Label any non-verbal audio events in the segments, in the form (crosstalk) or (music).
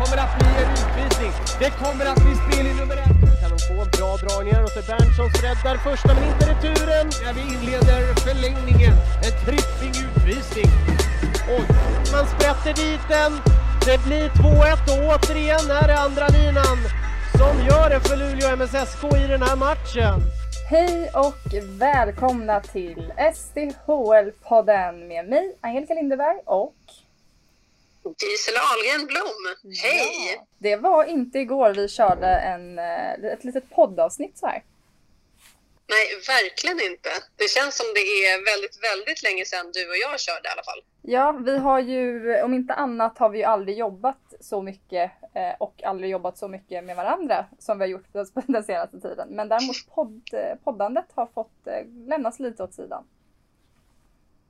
kommer att bli en utvisning. Det kommer att bli spel i nummer ett. Kan de få en bra dragning här och så Berntsson räddar första men inte returen. När vi inleder förlängningen. En tripping utvisning. Oj, man sprätter dit den. Det blir 2-1 och återigen är det andra linan som gör det för Luleå MSSK i den här matchen. Hej och välkomna till SDHL-podden med mig, Angelica Lindeberg och Gisela Ahlgren Blom. Hej! Ja, det var inte igår vi körde en, eh, ett litet poddavsnitt så här. Nej, verkligen inte. Det känns som det är väldigt, väldigt länge sedan du och jag körde i alla fall. Ja, vi har ju, om inte annat har vi ju aldrig jobbat så mycket eh, och aldrig jobbat så mycket med varandra som vi har gjort den senaste tiden. Men däremot podd, poddandet har fått eh, lämnas lite åt sidan.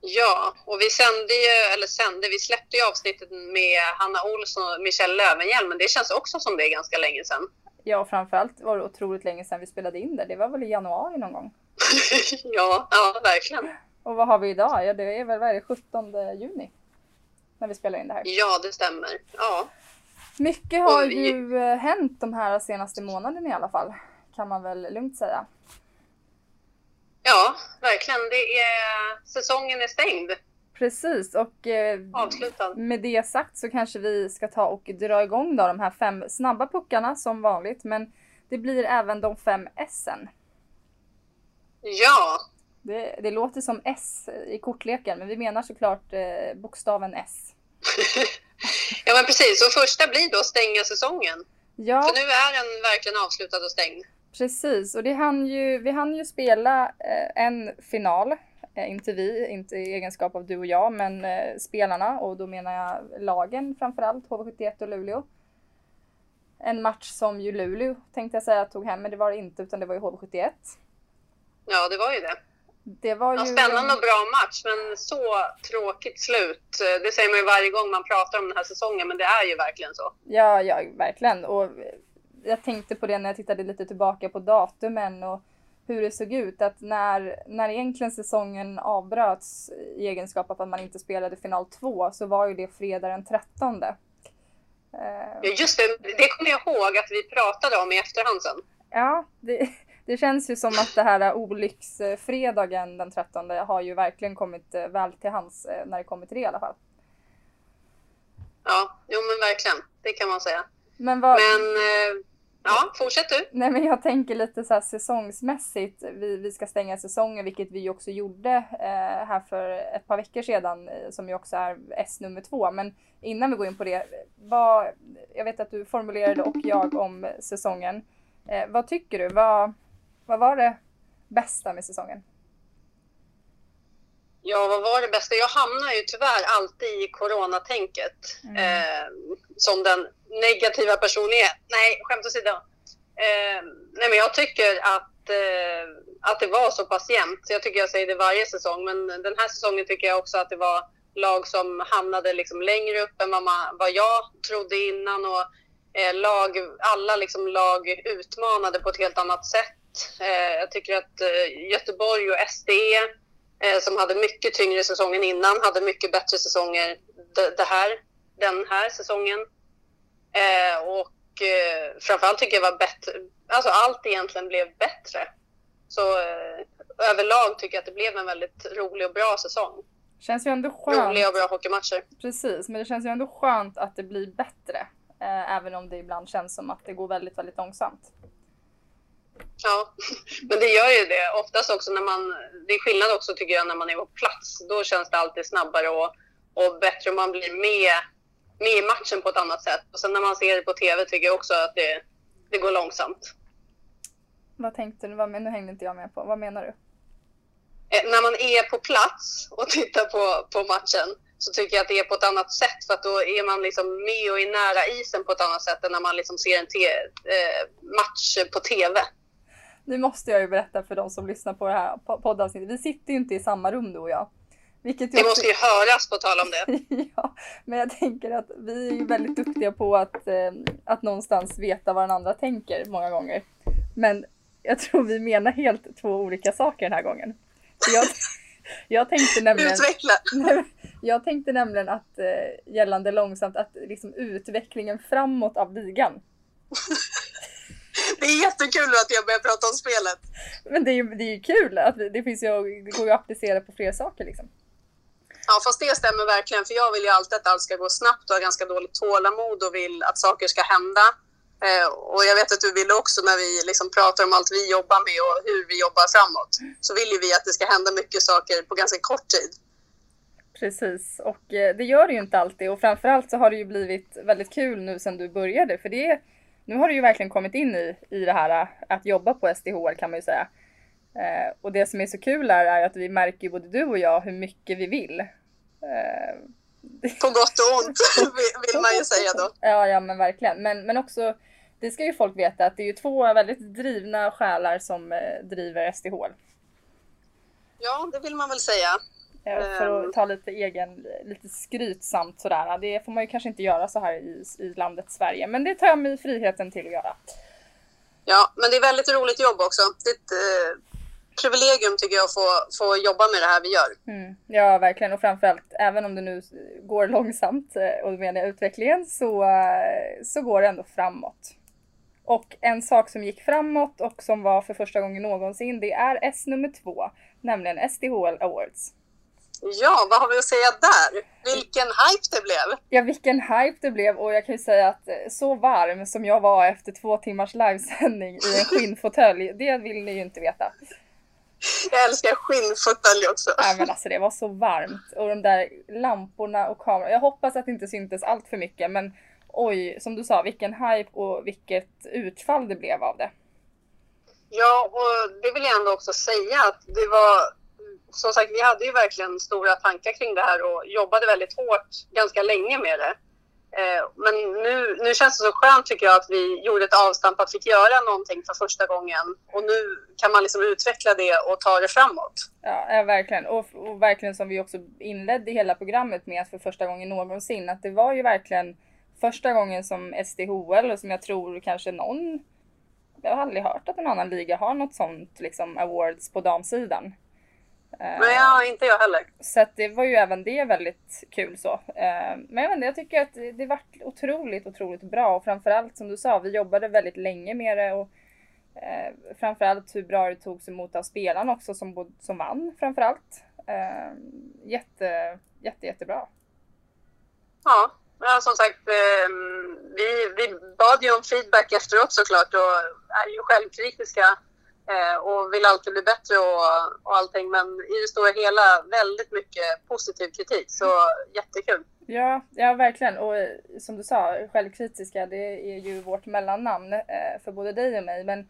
Ja, och vi sände ju, eller sände, vi släppte ju avsnittet med Hanna Olsson och Michelle Lövenhjelm, men det känns också som det är ganska länge sedan. Ja, framförallt var det otroligt länge sedan vi spelade in det. Det var väl i januari någon gång? (laughs) ja, ja, verkligen. Och vad har vi idag? Ja, det är väl vad är det, 17 juni? När vi spelar in det här. Ja, det stämmer. Ja. Mycket har vi... ju hänt de här senaste månaderna i alla fall. Kan man väl lugnt säga. Ja, verkligen. Det är, säsongen är stängd. Precis och eh, Avslutad. med det sagt så kanske vi ska ta och dra igång då de här fem snabba puckarna som vanligt. Men det blir även de fem S'en. Ja. Det, det, låter som S i kortleken men vi menar såklart eh, bokstaven S. (laughs) ja men precis och första blir då stänga säsongen. Ja. För nu är den verkligen avslutad och stängd. Precis, och det hann ju, vi hann ju spela eh, en final. Eh, inte vi, inte i egenskap av du och jag, men eh, spelarna och då menar jag lagen framförallt, HV71 och Luleå. En match som ju Luleå tänkte jag säga tog hem, men det var det inte utan det var ju HV71. Ja, det var ju det. Det var ju... Spännande och bra match, men så tråkigt slut. Det säger man ju varje gång man pratar om den här säsongen, men det är ju verkligen så. Ja, ja, verkligen. Och jag tänkte på det när jag tittade lite tillbaka på datumen och hur det såg ut. Att när, när egentligen säsongen avbröts i egenskap av att man inte spelade final 2 så var ju det fredag den 13. Ja, just det. Det kommer jag ihåg att vi pratade om i efterhand sen. Ja, det, det känns ju som att det här olycksfredagen den 13 har ju verkligen kommit eh, väl till hands eh, när det kommer till det i alla fall. Ja, jo men verkligen. Det kan man säga. Men, vad... men eh, Ja, fortsätt du. Nej men jag tänker lite så här säsongsmässigt. Vi, vi ska stänga säsongen, vilket vi också gjorde eh, här för ett par veckor sedan, eh, som ju också är S nummer två. Men innan vi går in på det, vad, jag vet att du formulerade och jag om säsongen. Eh, vad tycker du? Vad, vad var det bästa med säsongen? Ja, vad var det bästa? Jag hamnar ju tyvärr alltid i coronatänket. Mm. Eh, som den negativa personlighet. Nej, skämt åsido. Eh, nej, men jag tycker att, eh, att det var så pass jämnt. Jag tycker jag säger det varje säsong, men den här säsongen tycker jag också att det var lag som hamnade liksom längre upp än vad, man, vad jag trodde innan. Och, eh, lag, alla liksom lag utmanade på ett helt annat sätt. Eh, jag tycker att eh, Göteborg och SDE eh, som hade mycket tyngre säsongen innan, hade mycket bättre säsonger det, det här, den här säsongen. Eh, och eh, framförallt tycker jag var bättre, alltså allt egentligen blev bättre. Så eh, överlag tycker jag att det blev en väldigt rolig och bra säsong. Känns ju ändå skönt. Roliga och bra hockeymatcher. Precis, men det känns ju ändå skönt att det blir bättre. Eh, även om det ibland känns som att det går väldigt, väldigt långsamt. Ja, (laughs) men det gör ju det. Oftast också när man... Det är skillnad också tycker jag när man är på plats. Då känns det alltid snabbare och, och bättre om man blir med, med i matchen på ett annat sätt. Och sen när man ser det på TV tycker jag också att det, det går långsamt. Vad tänkte du? Vad, nu hängde inte jag med på. Vad menar du? Eh, när man är på plats och (laughs) tittar på, på matchen så tycker jag att det är på ett annat sätt för att då är man liksom med och är nära isen på ett annat sätt än när man liksom ser en eh, match på TV. Nu måste jag ju berätta för de som lyssnar på det här poddavsnittet. Vi sitter ju inte i samma rum du och jag. Vilket det måste ju höras på tal om det. (laughs) ja, men jag tänker att vi är ju väldigt duktiga på att, eh, att någonstans veta vad den andra tänker många gånger. Men jag tror vi menar helt två olika saker den här gången. Jag, (laughs) jag tänkte nämligen... Utveckla! (laughs) Jag tänkte nämligen att eh, gällande långsamt att liksom utvecklingen framåt av ligan. det är jättekul att jag börjar prata om spelet. Men det är ju, det är ju kul att det finns ju, det går ju att applicera på fler saker liksom. Ja, fast det stämmer verkligen. För jag vill ju alltid att allt ska gå snabbt och har ganska dåligt tålamod och vill att saker ska hända. Eh, och jag vet att du vill också när vi liksom pratar om allt vi jobbar med och hur vi jobbar framåt. Så vill ju vi att det ska hända mycket saker på ganska kort tid. Precis, och eh, det gör det ju inte alltid. Och framförallt så har det ju blivit väldigt kul nu sedan du började. För det, nu har du ju verkligen kommit in i, i det här eh, att jobba på SDHR kan man ju säga. Eh, och det som är så kul är, är att vi märker både du och jag hur mycket vi vill. Eh, på gott och ont (laughs) vill man ju säga då. Ja, ja men verkligen. Men, men också, det ska ju folk veta att det är ju två väldigt drivna själar som eh, driver SDH. Ja, det vill man väl säga. Ja, för att ehm. ta lite egen, lite skrytsamt sådär. Det får man ju kanske inte göra så här i, i landet Sverige. Men det tar jag mig friheten till att göra. Ja, men det är väldigt roligt jobb också. Det privilegium tycker jag att få, få jobba med det här vi gör. Mm. Ja, verkligen. Och framförallt, även om det nu går långsamt eh, och menar utvecklingen så, eh, så går det ändå framåt. Och en sak som gick framåt och som var för första gången någonsin, det är S nummer två, nämligen SDHL Awards. Ja, vad har vi att säga där? Vilken hype det blev! Ja, vilken hype det blev och jag kan ju säga att eh, så varm som jag var efter två timmars livesändning i en (laughs) skinnfåtölj, det vill ni ju inte veta. Jag älskar skinnfåtölj också. Nej men alltså det var så varmt. Och de där lamporna och kameran. Jag hoppas att det inte syntes allt för mycket men oj, som du sa, vilken hype och vilket utfall det blev av det. Ja, och det vill jag ändå också säga att det var som sagt, vi hade ju verkligen stora tankar kring det här och jobbade väldigt hårt ganska länge med det. Eh, men nu, nu känns det så skönt tycker jag att vi gjorde ett avstamp att fick göra någonting för första gången. Och nu kan man liksom utveckla det och ta det framåt. Ja, verkligen. Och, och verkligen som vi också inledde hela programmet med att för första gången någonsin att det var ju verkligen första gången som SDHL och som jag tror kanske någon jag har aldrig hört att en annan liga har något sånt liksom awards på damsidan. Nej, ja, inte jag heller. Så det var ju även det väldigt kul så. Eh, men jag, inte, jag tycker att det vart otroligt, otroligt bra och framförallt som du sa, vi jobbade väldigt länge med det och eh, framförallt hur bra det togs emot av spelarna också som, som vann framförallt. Eh, jätte, jätte, jättebra. Ja, ja som sagt, vi, vi bad ju om feedback efteråt såklart och är ju självkritiska Eh, och vill alltid bli bättre och, och allting. Men i det stora hela väldigt mycket positiv kritik. Så jättekul. Ja, ja verkligen. Och eh, som du sa, självkritiska det är ju vårt mellannamn eh, för både dig och mig. Men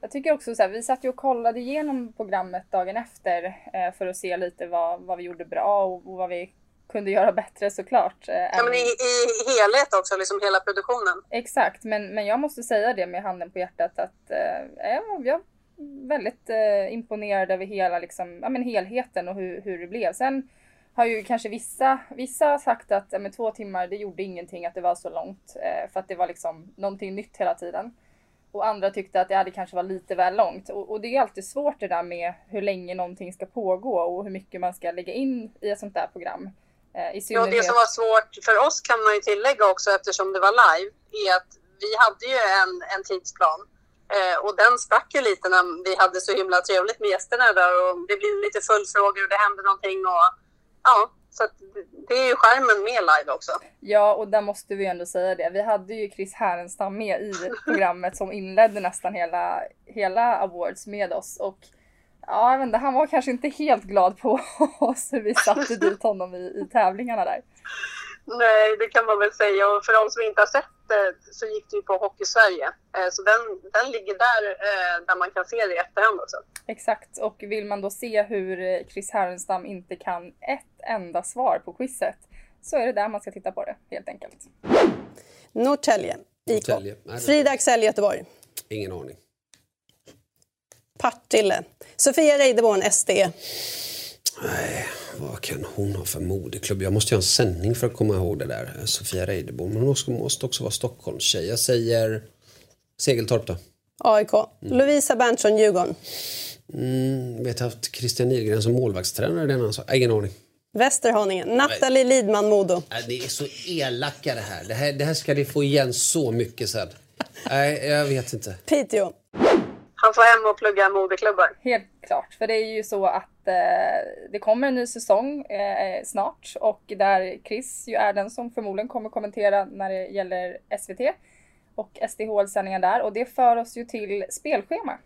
jag tycker också så här, vi satt ju och kollade igenom programmet dagen efter för att se lite vad, vad vi gjorde bra och, och vad vi kunde göra bättre såklart. Ja, men i, i helhet också, liksom hela produktionen. Exakt, men, men jag måste säga det med handen på hjärtat att eh, jag väldigt eh, imponerad över hela liksom, ja, men helheten och hur, hur det blev. Sen har ju kanske vissa, vissa sagt att ja, två timmar det gjorde ingenting att det var så långt eh, för att det var liksom någonting nytt hela tiden. Och andra tyckte att det hade kanske var lite väl långt. Och, och, det är alltid svårt det där med hur länge någonting ska pågå och hur mycket man ska lägga in i ett sånt där program. Eh, i synnerhet... Ja, det som var svårt för oss kan man ju tillägga också eftersom det var live är att vi hade ju en, en tidsplan Eh, och den sprack ju lite när vi hade så himla trevligt med gästerna där och det blev lite följdfrågor och det hände någonting och ja, så det är ju skärmen med live också. Ja, och där måste vi ändå säga det. Vi hade ju Chris Härenstam med i programmet som inledde nästan hela, hela awards med oss och ja, jag vet inte, han var kanske inte helt glad på (laughs) oss hur vi satte dit honom i, i tävlingarna där. Nej, det kan man väl säga. Och för de som inte har sett det så gick det ju på Hockey Sverige. Eh, så den, den ligger där, eh, där man kan se det i efterhand också. Exakt, och vill man då se hur eh, Chris Härenstam inte kan ett enda svar på quizet så är det där man ska titta på det, helt enkelt. Norrtälje, IK. Frida Axell, Göteborg. Ingen aning. Partille. Sofia Reideborn, SD. Nej, vad kan hon ha för modeklubb? Jag måste göra en sändning för att komma ihåg det där. Sofia Reiderbom. Men hon måste också vara Stockholmstjej. Jag säger Segeltorp då. AIK. Mm. Lovisa Berntsson, Djurgården. Mm, vet jag haft Christian Nilgren som målvaktstränare? Den alltså. Ingen aning. Västerhaninge. Nathalie Lidman, Modo. Det är så elaka det här. Det här, det här ska ni få igen så mycket sen. Nej, jag vet inte. Piteå. Han får hem och plugga modeklubbar. Helt klart, för det är ju så att eh, det kommer en ny säsong eh, snart och där Chris ju är den som förmodligen kommer kommentera när det gäller SVT och SDHL-sändningar där och det för oss ju till spelschema.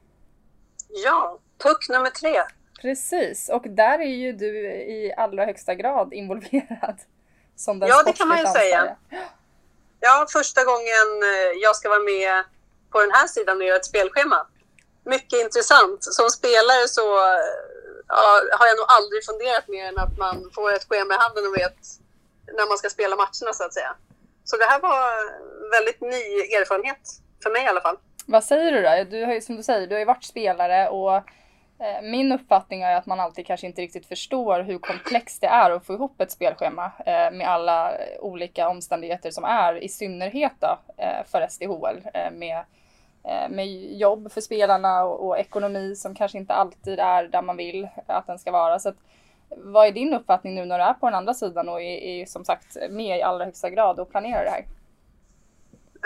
Ja, puck nummer tre. Precis, och där är ju du i allra högsta grad involverad. (laughs) Som den ja, det kan man ju säga. Ja, första gången eh, jag ska vara med på den här sidan och göra ett spelschema. Mycket intressant. Som spelare så ja, har jag nog aldrig funderat mer än att man får ett schema i handen och vet när man ska spela matcherna så att säga. Så det här var väldigt ny erfarenhet för mig i alla fall. Vad säger du då? Du har ju som du säger, du har ju varit spelare och eh, min uppfattning är att man alltid kanske inte riktigt förstår hur komplext det är att få ihop ett spelschema eh, med alla olika omständigheter som är, i synnerhet då, eh, för SDHL eh, med, Eh, med jobb för spelarna och, och, ekonomi som kanske inte alltid är där man vill att den ska vara. Så att, vad är din uppfattning nu när du är på den andra sidan och är, är som sagt med i allra högsta grad och planerar det här?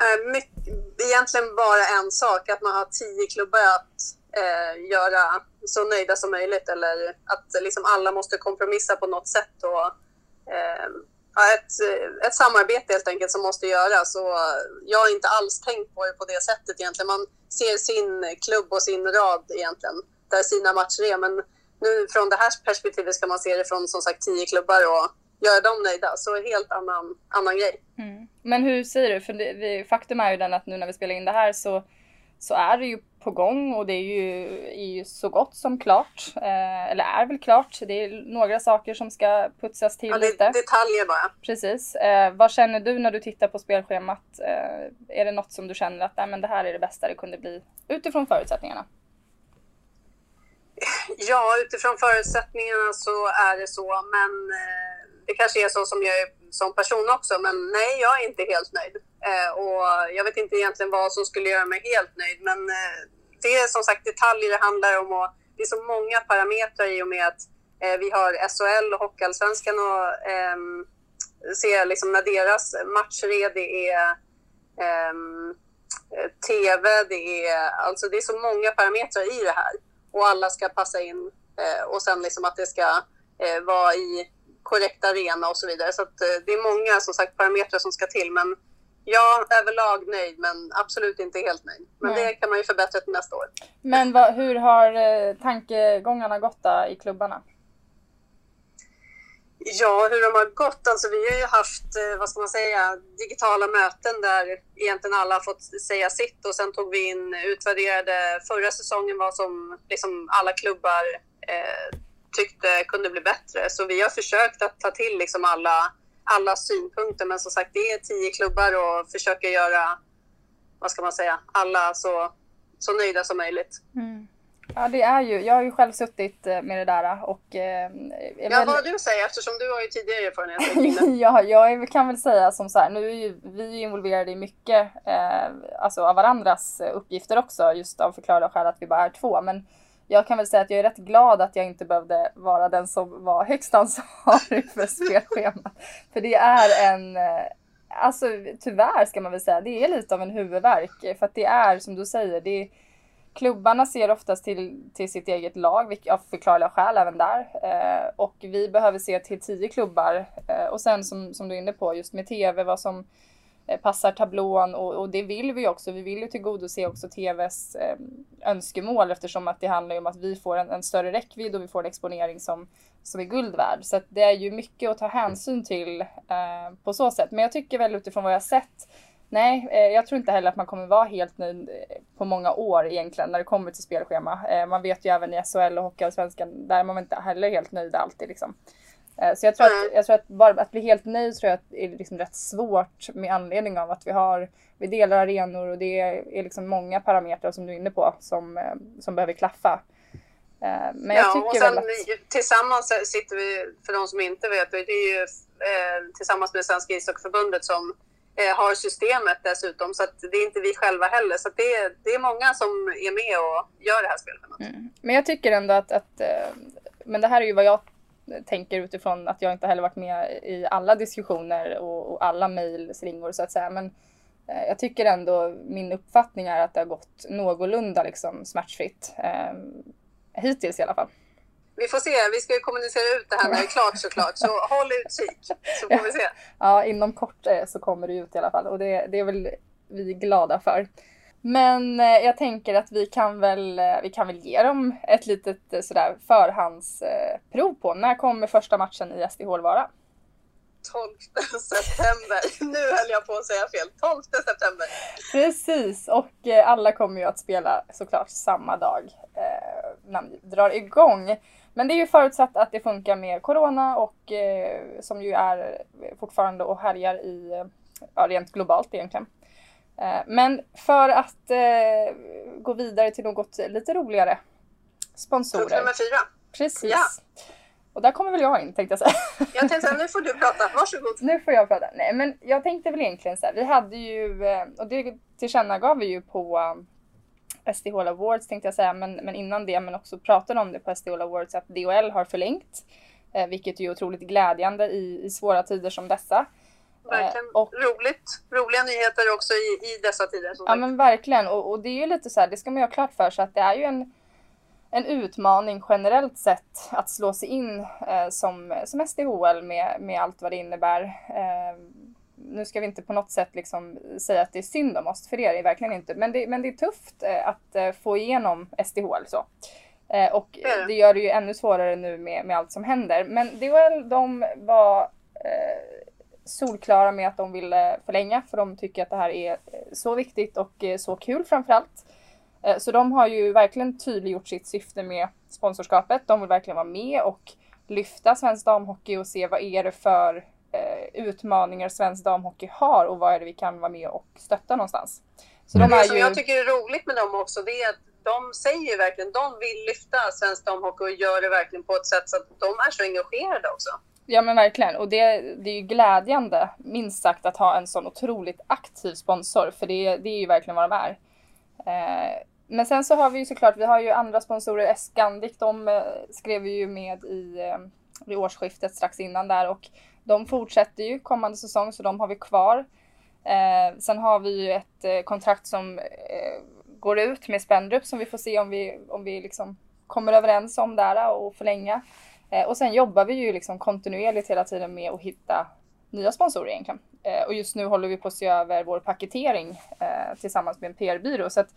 Eh, mycket, egentligen bara en sak, att man har tio klubbar att eh, göra så nöjda som möjligt eller att liksom alla måste kompromissa på något sätt. Och, eh, ett, ett samarbete helt enkelt som måste göras och jag har inte alls tänkt på det på det sättet egentligen. Man ser sin klubb och sin rad egentligen, där sina matcher är. Men nu från det här perspektivet ska man se det från som sagt tio klubbar och göra dem nöjda. Så helt annan, annan grej. Mm. Men hur säger du? För det, vi, faktum är ju den att nu när vi spelar in det här så, så är det ju på gång och det är ju, är ju så gott som klart. Eh, eller är väl klart. Det är några saker som ska putsas till ja, lite. Detaljer bara. Precis. Eh, vad känner du när du tittar på spelschemat? Eh, är det något som du känner att Nej, men det här är det bästa det kunde bli utifrån förutsättningarna? Ja, utifrån förutsättningarna så är det så, men eh, det kanske är så som jag är som person också, men nej, jag är inte helt nöjd. Eh, och jag vet inte egentligen vad som skulle göra mig helt nöjd, men eh, det är som sagt detaljer det handlar om och det är så många parametrar i och med att eh, vi har SHL och Hockeyallsvenskan och ehm, ser liksom när deras matcher är, det är ehm, eh, TV, det är, alltså det är så många parametrar i det här och alla ska passa in eh, och sen liksom att det ska eh, vara i korrekt arena och så vidare. Så att, eh, det är många som sagt parametrar som ska till. Men jag är överlag nöjd, men absolut inte helt nöjd. Men Nej. det kan man ju förbättra till nästa år. Men vad, hur har eh, tankegångarna gått i klubbarna? Ja, hur de har gått? Alltså, vi har ju haft, eh, vad ska man säga, digitala möten där egentligen alla har fått säga sitt och sen tog vi in, utvärderade förra säsongen vad som liksom alla klubbar eh, tyckte kunde bli bättre. Så vi har försökt att ta till liksom alla, alla synpunkter. Men som sagt, det är tio klubbar och försöker göra, vad ska man säga, alla så, så nöjda som möjligt. Mm. Ja, det är ju. Jag har ju själv suttit eh, med det där och... Eh, ja, vad har du säga eftersom du har ju tidigare erfarenhet (laughs) Ja, jag kan väl säga som så här, nu är ju vi involverade i mycket, eh, alltså av varandras uppgifter också, just av förklarade skäl att vi bara är två. Men jag kan väl säga att jag är rätt glad att jag inte behövde vara den som var högst ansvarig för spelschemat. För det är en, eh, alltså tyvärr ska man väl säga, det är lite av en huvudvärk. För att det är som du säger, det är, klubbarna ser oftast till, till sitt eget lag, av förklarliga skäl även där. Eh, och vi behöver se till tio klubbar. Eh, och sen som, som du är inne på, just med tv, vad som Eh, Eh, passar tablån och, och, det vill vi också. Vi vill ju tillgodose också TVs eh, önskemål eftersom att det handlar om att vi får en, en, större räckvidd och vi får en exponering som, som är guld värd. Så det är ju mycket att ta hänsyn till eh, på så sätt. Men jag tycker väl utifrån vad jag sett Nej, eh, jag tror inte heller att man kommer vara helt nöjd eh, på många år egentligen när det kommer till spelschema. Eh, man vet ju även i SHL och Hockeyallsvenskan, där är man inte heller helt nöjd alltid liksom. Eh, så jag tror, att, jag tror att bara att bli helt nöjd tror jag är liksom rätt svårt med anledning av att vi har, vi delar arenor och det är liksom många parametrar som du är inne på som, eh, som behöver klaffa. Eh, men jag ja, tycker och sen att... tillsammans sitter vi, för de som inte vet, det är ju tillsammans med Svenska ishockeyförbundet som har systemet dessutom. Så att det är inte vi själva heller. Så det, är, det är många som är med och gör det här spelet. Mm. Men jag tycker ändå att, att, men det här är ju vad jag tänker utifrån att jag inte heller varit med i alla diskussioner och, och alla mejlslingor så att säga. Men eh, jag tycker ändå min uppfattning är att det har gått någorlunda liksom smärtfritt. Eh, hittills i alla fall. Vi får se, vi ska ju kommunicera ut det här när det är klart såklart. Så håll utkik så får vi se. Ja, inom kort eh, så kommer det ut i alla fall och det, det är väl vi glada för. Men eh, jag tänker att vi kan väl, eh, vi kan väl ge dem ett litet eh, sådär förhandsprov på. När kommer första matchen i SDH vara? 12 september. (laughs) Nu höll jag på att säga fel. 12 september. Precis, och alla kommer ju att spela såklart samma dag när vi drar igång. Men det är ju förutsatt att det funkar med Corona och som ju är fortfarande och härjar i, ja, rent globalt egentligen. Eh, men för att eh, gå vidare till något lite roligare. Sponsorer. Punkt nummer fyra. Precis. Ja. Och där kommer väl jag in tänkte jag säga. (laughs) Jag tänkte nu får du prata, varsågod. Nu får jag prata. Nej men jag tänkte väl egentligen så här, vi hade ju, eh, och det tillkännagav vi ju på SDH Awards tänkte jag säga, men, men innan det, men också pratade om det på SDH Awards att DHL har förlängt, vilket är otroligt glädjande i, i svåra tider som dessa. Verkligen eh, och, roligt. Roliga nyheter också i, i dessa tider. ja men verkligen och, och, det är ju lite så här, det ska man ju ha klart för sig att det är ju en, en utmaning generellt sett att slå sig in eh, som, som SDHL med, med allt vad det innebär. Eh, nu ska vi inte på något sätt liksom säga att det är synd om oss, för det är det verkligen inte. Men det, men det är tufft eh, att eh, få igenom SDHL så. Och mm. det gör det ju ännu svårare nu med, med allt som händer. Men DHL de var solklara med att de vill förlänga för de tycker att det här är eh, så viktigt och eh, så kul framförallt. Eh, så de har ju verkligen tydliggjort sitt syfte med sponsorskapet. De vill verkligen vara med och lyfta svensk damhockey och se vad är det för utmaningar svensk damhockey har och vad är det vi kan vara med och stötta någonstans. Så de är ju... som jag tycker är roligt med dem också det är att de säger ju verkligen, de vill lyfta svensk damhockey och gör det verkligen på ett sätt så att de är så engagerade också. Ja men verkligen och det, det är ju glädjande minst sagt att ha en sån otroligt aktiv sponsor för det, det är ju verkligen vad de är. Eh, men sen så har vi ju såklart, vi har ju andra sponsorer, Scandic, de eh, skrev vi ju med i, eh, i årsskiftet strax innan där och de fortsätter ju kommande säsong så de har vi kvar. Eh, sen har vi ju ett eh, kontrakt som eh, går ut med Spendrup som vi får se om vi, om vi liksom kommer överens om där eh, och förlänga. Eh, och sen jobbar vi ju liksom kontinuerligt hela tiden med att hitta nya sponsorer egentligen. Eh, och just nu håller vi på att se över vår paketering eh, tillsammans med en PR-byrå. Så att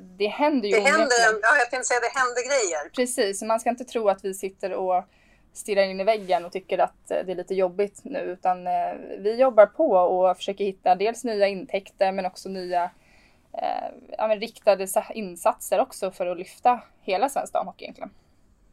det händer ju Det händer, ja, jag tänkte säga det händer grejer. Precis, man ska inte tro att vi sitter och stirrar in i väggen och tycker att det är lite jobbigt nu utan vi jobbar på och försöker hitta dels nya intäkter men också nya men riktade insatser också för att lyfta hela svensk damhockey egentligen.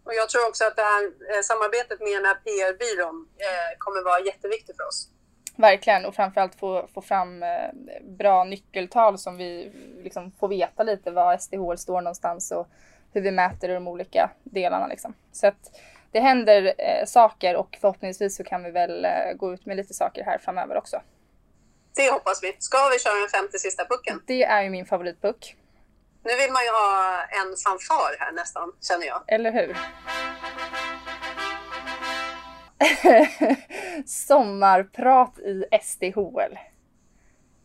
Och jag tror också att det här eh, samarbetet med den här PR-byrån eh, kommer vara jätteviktigt för oss. Verkligen och framförallt få, få fram eh, bra nyckeltal som vi liksom får veta lite var SDH står någonstans och hur vi mäter de olika delarna. Liksom. Så att det händer eh, saker och förhoppningsvis så kan vi väl eh, gå ut med lite saker här framöver också. Det hoppas vi. Ska vi köra den femte sista pucken? Det är ju min favoritpuck. Nu vill man ju ha en fanfar här nästan, känner jag. Eller hur? (laughs) Sommarprat i SDHL.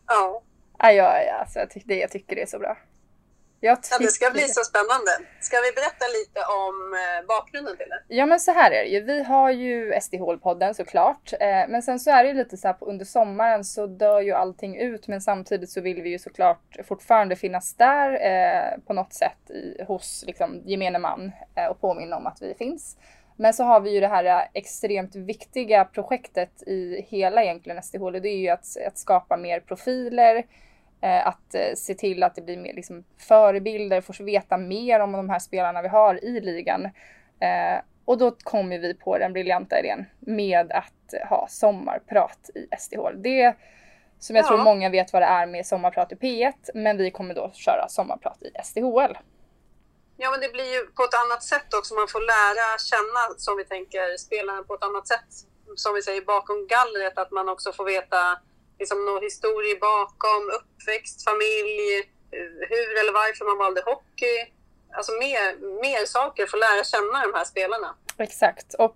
Ja. Ja, ja, alltså, jag, tycker, jag tycker det är så bra. Ja, det ska bli så spännande. Ska vi berätta lite om eh, bakgrunden till det? Ja, men så här är det ju. Vi har ju SDH-podden såklart, eh, men sen så är det ju lite så här under sommaren så dör ju allting ut, men samtidigt så vill vi ju såklart fortfarande finnas där eh, på något sätt i, hos liksom, gemene man och påminna om att vi finns. Men så har vi ju det här extremt viktiga projektet i hela egentligen SDH, det är ju att, att skapa mer profiler, att eh, se till att det blir mer liksom, förebilder, får veta mer om de här spelarna vi har i ligan. Eh, och då kommer vi på den briljanta idén med att ha sommarprat i SDH. Det som jag ja. tror många vet vad det är med sommarprat i P1, men vi kommer då köra sommarprat i SDHL. Ja, men det blir ju på ett annat sätt också. Man får lära känna, som vi tänker, spelarna på ett annat sätt. Som vi säger bakom gallret, att man också får veta liksom någon historia bakom, uppväxt, familj, hur eller varför man valde hockey. Alltså mer, mer saker, få lära känna de här spelarna. Exakt. Och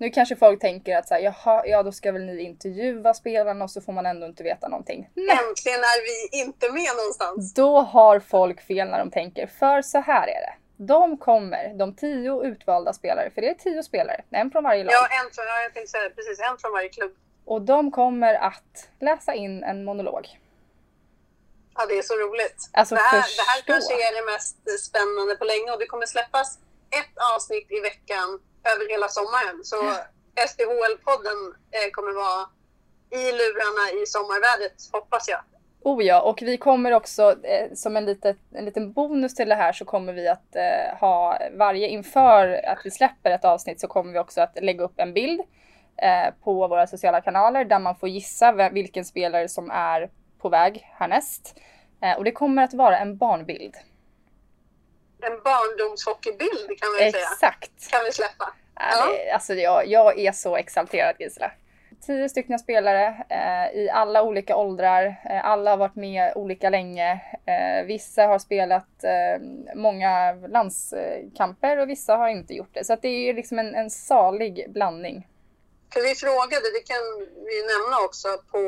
Nu kanske folk tänker att så här, jaha, ja då ska väl ni intervjua spelarna och så får man ändå inte veta någonting. Nej, Äntligen är vi inte med någonstans. då har folk fel när de tänker. För så här är det. De kommer, de tio utvalda spelare, för det är tio spelare, en från varje lag. Ja, en från, ja, jag tänkte säga precis, en från varje klubb. Och de kommer att läsa in en monolog. Ja, det är så roligt. Alltså, det, här, det här kanske är det mest spännande på länge och det kommer släppas ett avsnitt i veckan över hela sommaren. Så SDHL-podden eh, kommer vara i lurarna i sommarvädret, hoppas jag. Oh ja, och vi kommer också eh, som en, litet, en liten bonus till det här så kommer vi att eh, ha varje inför att vi släpper ett avsnitt så kommer vi också att lägga upp en bild eh, på våra sociala kanaler där man får gissa vilken spelare som är på väg härnäst. Eh, och det kommer att vara en barnbild. En barndomshockeybild kan vi säga. Exakt! Kan vi släppa. Ja. det- Alltså jag, jag är så exalterad Gisela. Tio stycken spelare eh, i alla olika åldrar. Eh, alla har varit med olika länge. Eh, vissa har spelat många landskamper och vissa har inte gjort det. Så det är liksom en, en salig blandning. För vi frågade, det kan vi nämna också på,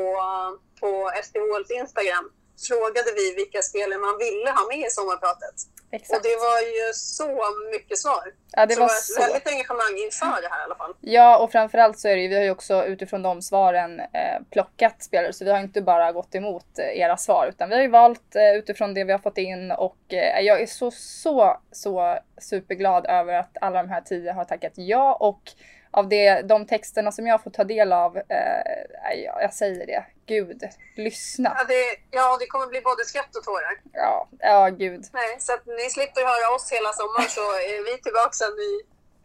på SDHLs Instagram, frågade vi vilka spelare man ville ha med i sommarpratet. Och Exakt. det var ju så mycket svar. Ja, det så var så. väldigt engagemang inför det här i alla fall. Ja, och framförallt så är det ju, vi har ju också utifrån de svaren eh, plockat spelare, så vi har inte bara gått emot eh, era svar, utan vi har ju valt eh, utifrån det vi har fått in och eh, jag är så, så, så superglad över att alla de här tio har tackat ja och av det, de texterna som jag fått ta del av, eh, jag, jag säger det, gud, lyssna. Ja det, ja, det kommer bli både skratt och tårar. Ja, ja gud. Nej, så att ni slipper höra oss hela sommaren så är vi tillbaka sen i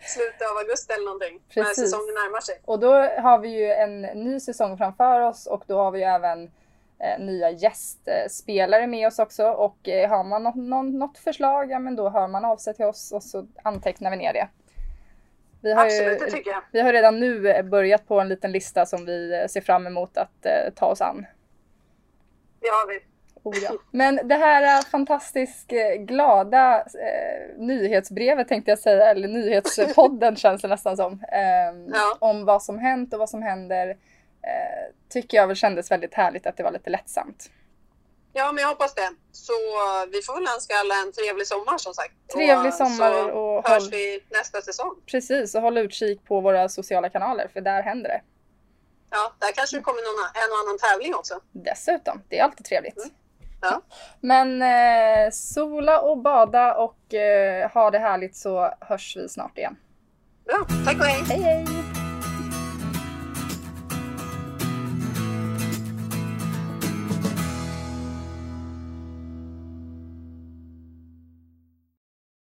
slutet av augusti eller någonting. När Precis. säsongen närmar sig. Och då har vi ju en ny säsong framför oss och då har vi ju även eh, nya gästspelare med oss också. Och eh, har man något, något förslag, ja men då hör man av sig till oss och så antecknar vi ner det. Vi har, Absolut, det ju, tycker jag. vi har redan nu eh, börjat på en liten lista som vi eh, ser fram emot att eh, ta oss an. Det har vi. Oh ja. Men det här eh, fantastiskt glada eh, nyhetsbrevet tänkte jag säga, eller nyhetspodden (laughs) känns det nästan som. Eh, Ja. Om vad som hänt och vad som händer. Eh, tycker jag väl kändes väldigt härligt att det var lite lättsamt. Ja, men jag hoppas det. Så vi får väl önska alla en trevlig sommar som sagt. Trevlig och, sommar så och hörs håll- vi nästa säsong. Precis, och håll utkik på våra sociala kanaler för där händer det. Ja, där kanske det kommer någon, en och annan tävling också. Dessutom, det är alltid trevligt. Ja. Men eh, sola och bada och eh, ha det härligt så hörs vi snart igen. Bra, tack och hej! Hej hej!